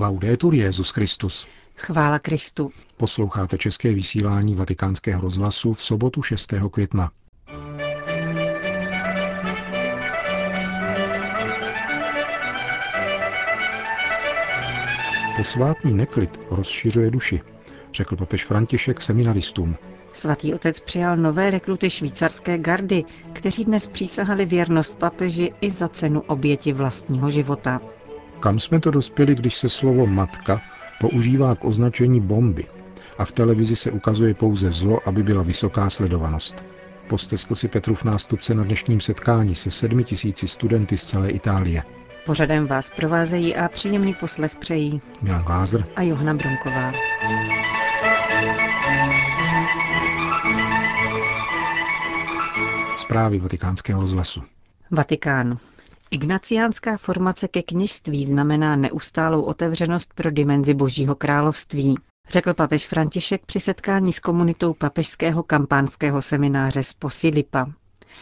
Laudetur Jezus Christus. Chvála Kristu. Posloucháte české vysílání Vatikánského rozhlasu v sobotu 6. května. Posvátný neklid rozšiřuje duši, řekl papež František seminaristům. Svatý otec přijal nové rekruty švýcarské gardy, kteří dnes přísahali věrnost papeži i za cenu oběti vlastního života. Kam jsme to dospěli, když se slovo matka používá k označení bomby a v televizi se ukazuje pouze zlo, aby byla vysoká sledovanost? Posteskl si Petrův nástupce na dnešním setkání se sedmi tisíci studenty z celé Itálie. Pořadem vás provázejí a příjemný poslech přejí Milan Glázer a Johana Bronková. Zprávy vatikánského rozhlasu. Vatikán. Ignaciánská formace ke kněžství znamená neustálou otevřenost pro dimenzi Božího království, řekl papež František při setkání s komunitou papežského kampánského semináře z Posilipa.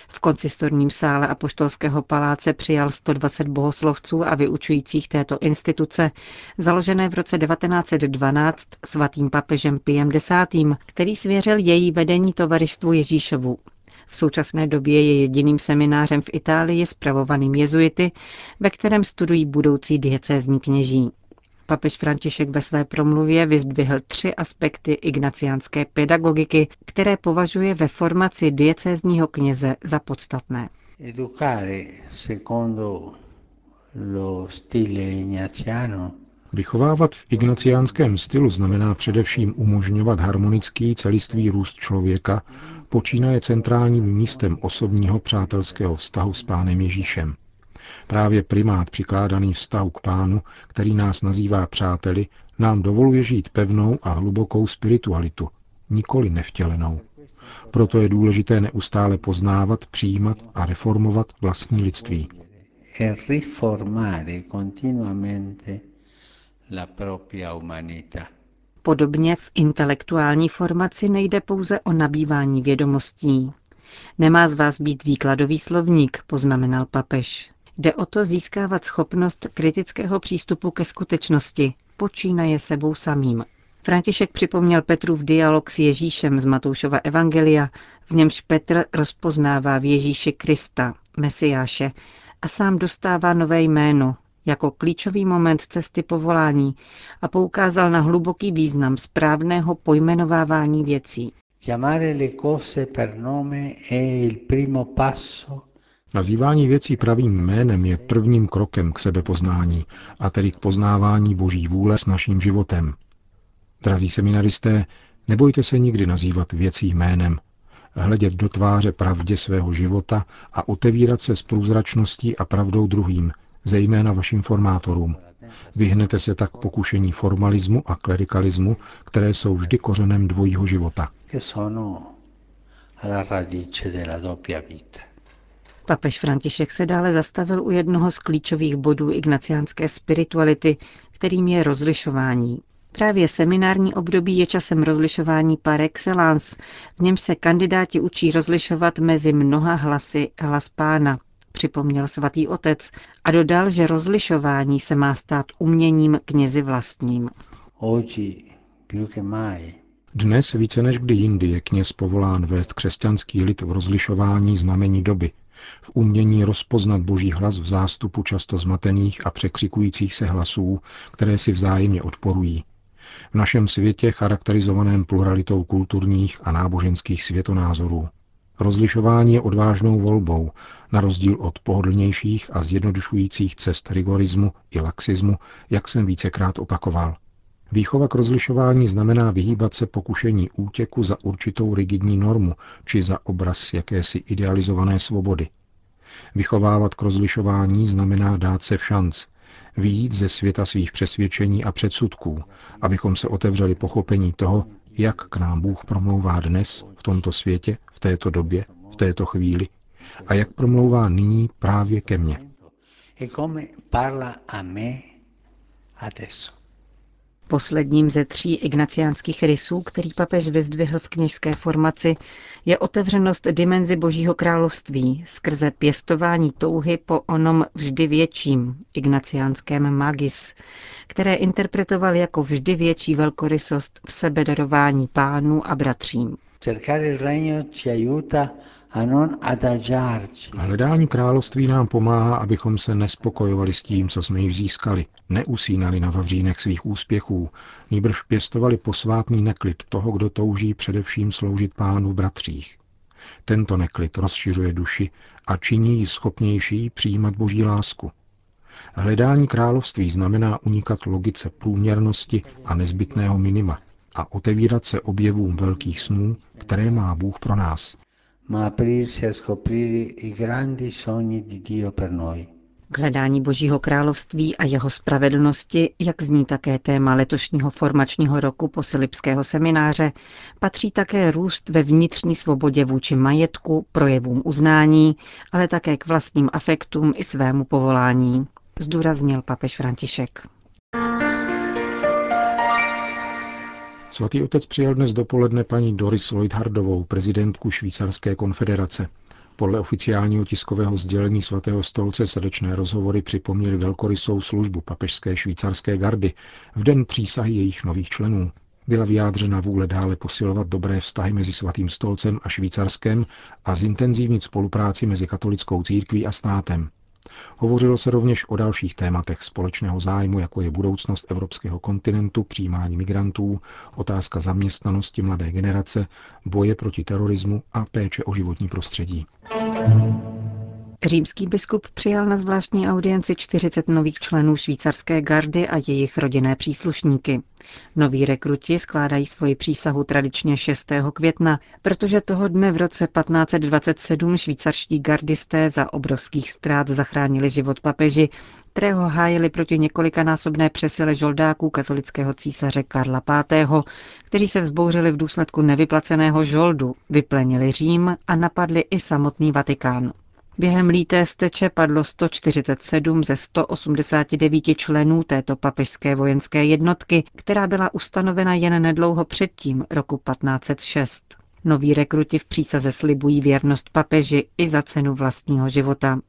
V koncistorním sále Apoštolského paláce přijal 120 bohoslovců a vyučujících této instituce, založené v roce 1912 svatým papežem Piem X., který svěřil její vedení tovarištvu Ježíšovu. V současné době je jediným seminářem v Itálii spravovaným jezuity, ve kterém studují budoucí diecézní kněží. Papež František ve své promluvě vyzdvihl tři aspekty ignaciánské pedagogiky, které považuje ve formaci diecézního kněze za podstatné. Vychovávat v ignaciánském stylu znamená především umožňovat harmonický celistvý růst člověka, počínaje centrálním místem osobního přátelského vztahu s Pánem Ježíšem. Právě primát přikládaný vztahu k Pánu, který nás nazývá přáteli, nám dovoluje žít pevnou a hlubokou spiritualitu, nikoli nevtělenou. Proto je důležité neustále poznávat, přijímat a reformovat vlastní lidství. E propria umanità. Podobně v intelektuální formaci nejde pouze o nabývání vědomostí. Nemá z vás být výkladový slovník, poznamenal papež. Jde o to získávat schopnost kritického přístupu ke skutečnosti, počínaje sebou samým. František připomněl Petrův dialog s Ježíšem z Matoušova Evangelia, v němž Petr rozpoznává v Ježíši Krista, Mesiáše, a sám dostává nové jméno, jako klíčový moment cesty povolání a poukázal na hluboký význam správného pojmenovávání věcí. Nazývání věcí pravým jménem je prvním krokem k sebepoznání, a tedy k poznávání Boží vůle s naším životem. Drazí seminaristé, nebojte se nikdy nazývat věcí jménem, hledět do tváře pravdě svého života a otevírat se s průzračností a pravdou druhým, zejména vašim formátorům. Vyhnete se tak pokušení formalismu a klerikalismu, které jsou vždy kořenem dvojího života. Papež František se dále zastavil u jednoho z klíčových bodů ignaciánské spirituality, kterým je rozlišování. Právě seminární období je časem rozlišování par excellence, v něm se kandidáti učí rozlišovat mezi mnoha hlasy hlas pána, připomněl svatý otec a dodal, že rozlišování se má stát uměním knězi vlastním. Dnes více než kdy jindy je kněz povolán vést křesťanský lid v rozlišování znamení doby, v umění rozpoznat boží hlas v zástupu často zmatených a překřikujících se hlasů, které si vzájemně odporují. V našem světě charakterizovaném pluralitou kulturních a náboženských světonázorů. Rozlišování je odvážnou volbou, na rozdíl od pohodlnějších a zjednodušujících cest rigorismu i laxismu, jak jsem vícekrát opakoval. Výchova k rozlišování znamená vyhýbat se pokušení útěku za určitou rigidní normu či za obraz jakési idealizované svobody. Vychovávat k rozlišování znamená dát se v šanc, výjít ze světa svých přesvědčení a předsudků, abychom se otevřeli pochopení toho, jak k nám Bůh promlouvá dnes, v tomto světě, v této době, v této chvíli a jak promlouvá nyní právě ke mně. Posledním ze tří ignaciánských rysů, který papež vyzdvihl v kněžské formaci, je otevřenost dimenzi Božího království skrze pěstování touhy po onom vždy větším, ignaciánském magis, které interpretoval jako vždy větší velkorysost v sebedarování pánů a bratřím. Hledání království nám pomáhá, abychom se nespokojovali s tím, co jsme již získali, neusínali na vavřínech svých úspěchů, nýbrž pěstovali posvátný neklid toho, kdo touží především sloužit pánu bratřích. Tento neklid rozšiřuje duši a činí ji schopnější přijímat boží lásku. Hledání království znamená unikat logice průměrnosti a nezbytného minima a otevírat se objevům velkých snů, které má Bůh pro nás ma aprirsi a scoprire i grandi sogni di Dio per noi. K hledání Božího království a jeho spravedlnosti, jak zní také téma letošního formačního roku posilipského semináře, patří také růst ve vnitřní svobodě vůči majetku, projevům uznání, ale také k vlastním afektům i svému povolání, zdůraznil papež František. Svatý otec přijal dnes dopoledne paní Doris Lloydhardovou, prezidentku Švýcarské konfederace. Podle oficiálního tiskového sdělení svatého stolce srdečné rozhovory připomněly velkorysou službu papežské švýcarské gardy v den přísahy jejich nových členů. Byla vyjádřena vůle dále posilovat dobré vztahy mezi svatým stolcem a Švýcarskem a zintenzívnit spolupráci mezi katolickou církví a státem. Hovořilo se rovněž o dalších tématech společného zájmu, jako je budoucnost evropského kontinentu, přijímání migrantů, otázka zaměstnanosti mladé generace, boje proti terorismu a péče o životní prostředí. Římský biskup přijal na zvláštní audienci 40 nových členů švýcarské gardy a jejich rodinné příslušníky. Noví rekruti skládají svoji přísahu tradičně 6. května, protože toho dne v roce 1527 švýcarští gardisté za obrovských ztrát zachránili život papeži, kterého hájili proti několikanásobné přesile žoldáků katolického císaře Karla V., kteří se vzbouřili v důsledku nevyplaceného žoldu, vyplenili Řím a napadli i samotný Vatikán. Během líté steče padlo 147 ze 189 členů této papežské vojenské jednotky, která byla ustanovena jen nedlouho předtím, roku 1506. Noví rekruti v přísaze slibují věrnost papeži i za cenu vlastního života.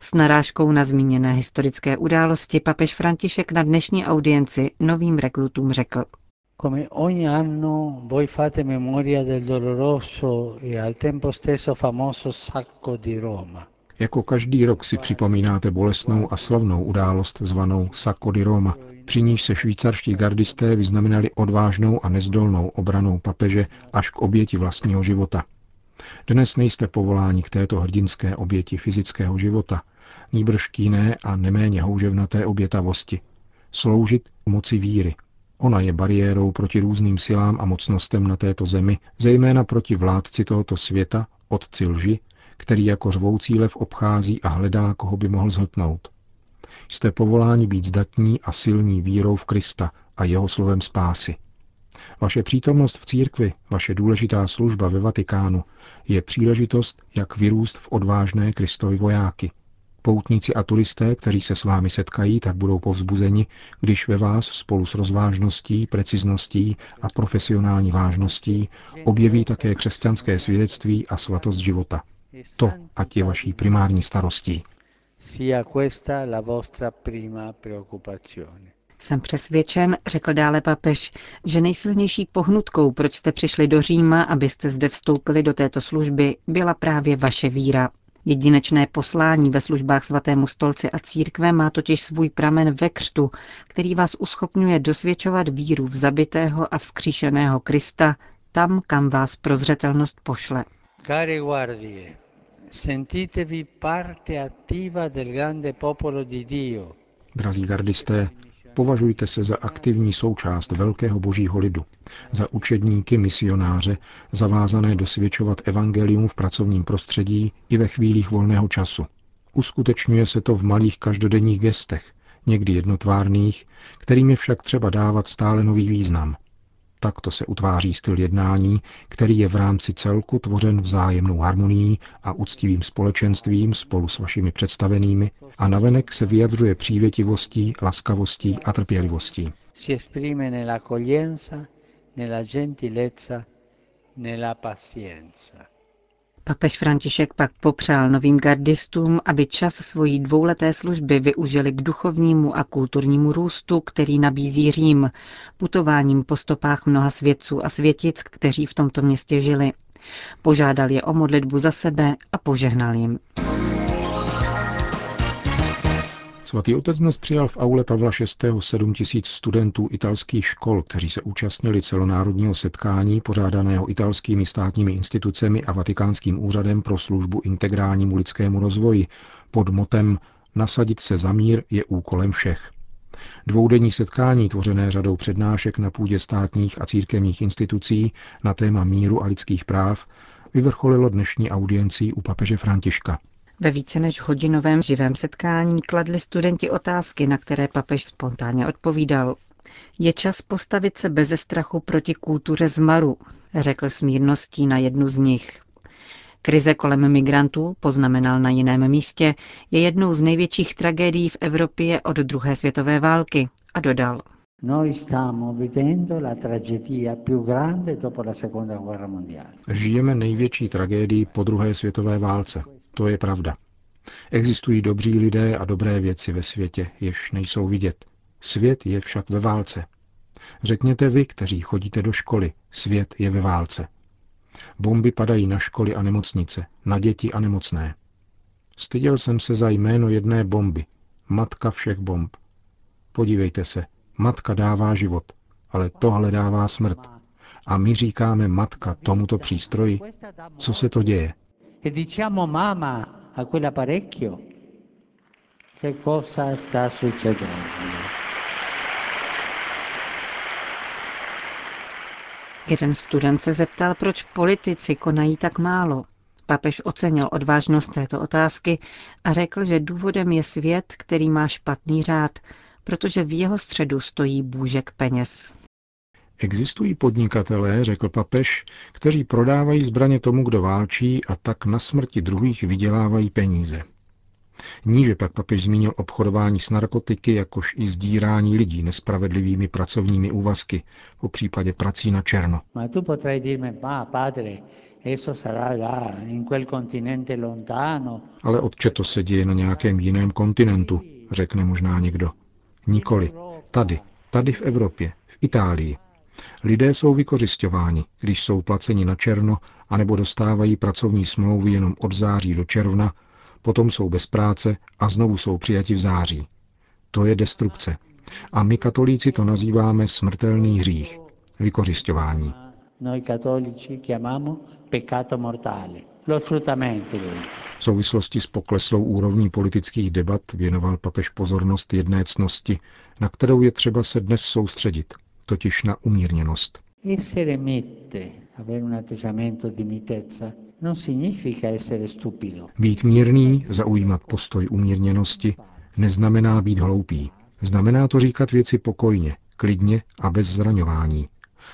S narážkou na zmíněné historické události papež František na dnešní audienci novým rekrutům řekl. Come ogni anno voi fate memoria del doloroso e al tempo stesso famoso sacco di Roma. Jako každý rok si připomínáte bolestnou a slavnou událost zvanou Sacco di Roma, při níž se švýcarští gardisté vyznamenali odvážnou a nezdolnou obranou papeže až k oběti vlastního života. Dnes nejste povoláni k této hrdinské oběti fyzického života, nýbrž a neméně houževnaté obětavosti. Sloužit moci víry, Ona je bariérou proti různým silám a mocnostem na této zemi, zejména proti vládci tohoto světa, otci lži, který jako řvoucí lev obchází a hledá, koho by mohl zhltnout. Jste povoláni být zdatní a silní vírou v Krista a jeho slovem spásy. Vaše přítomnost v církvi, vaše důležitá služba ve Vatikánu je příležitost, jak vyrůst v odvážné Kristovi vojáky, Poutníci a turisté, kteří se s vámi setkají, tak budou povzbuzeni, když ve vás spolu s rozvážností, precizností a profesionální vážností objeví také křesťanské svědectví a svatost života. To, ať je vaší primární starostí. Jsem přesvědčen, řekl dále papež, že nejsilnější pohnutkou, proč jste přišli do Říma, abyste zde vstoupili do této služby, byla právě vaše víra. Jedinečné poslání ve službách svatému stolci a církve má totiž svůj pramen ve křtu, který vás uschopňuje dosvědčovat víru v zabitého a vzkříšeného Krista tam, kam vás prozřetelnost pošle. Care guardie, sentitevi parte attiva del grande popolo di Dio. Drazí gardisté, Považujte se za aktivní součást velkého božího lidu, za učedníky, misionáře, zavázané dosvědčovat evangelium v pracovním prostředí i ve chvílích volného času. Uskutečňuje se to v malých každodenních gestech, někdy jednotvárných, kterým je však třeba dávat stále nový význam. Takto se utváří styl jednání, který je v rámci celku tvořen vzájemnou harmonií a úctivým společenstvím spolu s vašimi představenými a navenek se vyjadřuje přívětivostí, laskavostí a trpělivostí. Nella gentilezza, nella pazienza. Papež František pak popřál novým gardistům, aby čas svojí dvouleté služby využili k duchovnímu a kulturnímu růstu, který nabízí Řím, putováním po stopách mnoha svědců a světic, kteří v tomto městě žili. Požádal je o modlitbu za sebe a požehnal jim. Svatý otec dnes přijal v aule Pavla VI. 7 tisíc studentů italských škol, kteří se účastnili celonárodního setkání pořádaného italskými státními institucemi a Vatikánským úřadem pro službu integrálnímu lidskému rozvoji pod motem Nasadit se za mír je úkolem všech. Dvoudenní setkání, tvořené řadou přednášek na půdě státních a církevních institucí na téma míru a lidských práv, vyvrcholilo dnešní audiencí u papeže Františka. Ve více než hodinovém živém setkání kladli studenti otázky, na které papež spontánně odpovídal. Je čas postavit se beze strachu proti kultuře zmaru, řekl s mírností na jednu z nich. Krize kolem migrantů, poznamenal na jiném místě, je jednou z největších tragédií v Evropě od druhé světové války a dodal. Žijeme největší tragédii po druhé světové válce. To je pravda. Existují dobří lidé a dobré věci ve světě, jež nejsou vidět. Svět je však ve válce. Řekněte vy, kteří chodíte do školy, svět je ve válce. Bomby padají na školy a nemocnice, na děti a nemocné. Styděl jsem se za jméno jedné bomby, matka všech bomb. Podívejte se, matka dává život, ale tohle dává smrt. A my říkáme matka tomuto přístroji. Co se to děje? E diciamo mamma a quell'apparecchio, che cosa sta succedendo? Jeden student se zeptal, proč politici konají tak málo. Papež ocenil odvážnost této otázky a řekl, že důvodem je svět, který má špatný řád, protože v jeho středu stojí bůžek peněz. Existují podnikatelé, řekl papež, kteří prodávají zbraně tomu, kdo válčí a tak na smrti druhých vydělávají peníze. Níže pak papež zmínil obchodování s narkotiky, jakož i zdírání lidí nespravedlivými pracovními úvazky, po případě prací na černo. Ale otče to se děje na nějakém jiném kontinentu, řekne možná někdo. Nikoli. Tady, tady v Evropě, v Itálii. Lidé jsou vykořišťováni, když jsou placeni na černo, anebo dostávají pracovní smlouvy jenom od září do června, potom jsou bez práce a znovu jsou přijati v září. To je destrukce. A my katolíci to nazýváme smrtelný hřích, vykořišťování. V souvislosti s pokleslou úrovní politických debat věnoval papež pozornost jedné cnosti, na kterou je třeba se dnes soustředit – totiž na umírněnost. Být mírný, zaujímat postoj umírněnosti, neznamená být hloupý. Znamená to říkat věci pokojně, klidně a bez zraňování.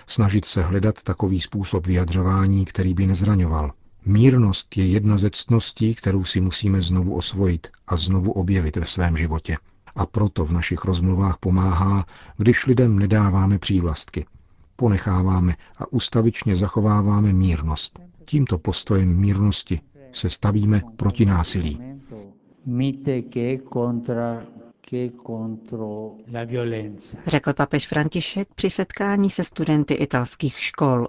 Snažit se hledat takový způsob vyjadřování, který by nezraňoval. Mírnost je jedna ze ctností, kterou si musíme znovu osvojit a znovu objevit ve svém životě a proto v našich rozmluvách pomáhá, když lidem nedáváme přívlastky. Ponecháváme a ustavičně zachováváme mírnost. Tímto postojem mírnosti se stavíme proti násilí. Řekl papež František při setkání se studenty italských škol.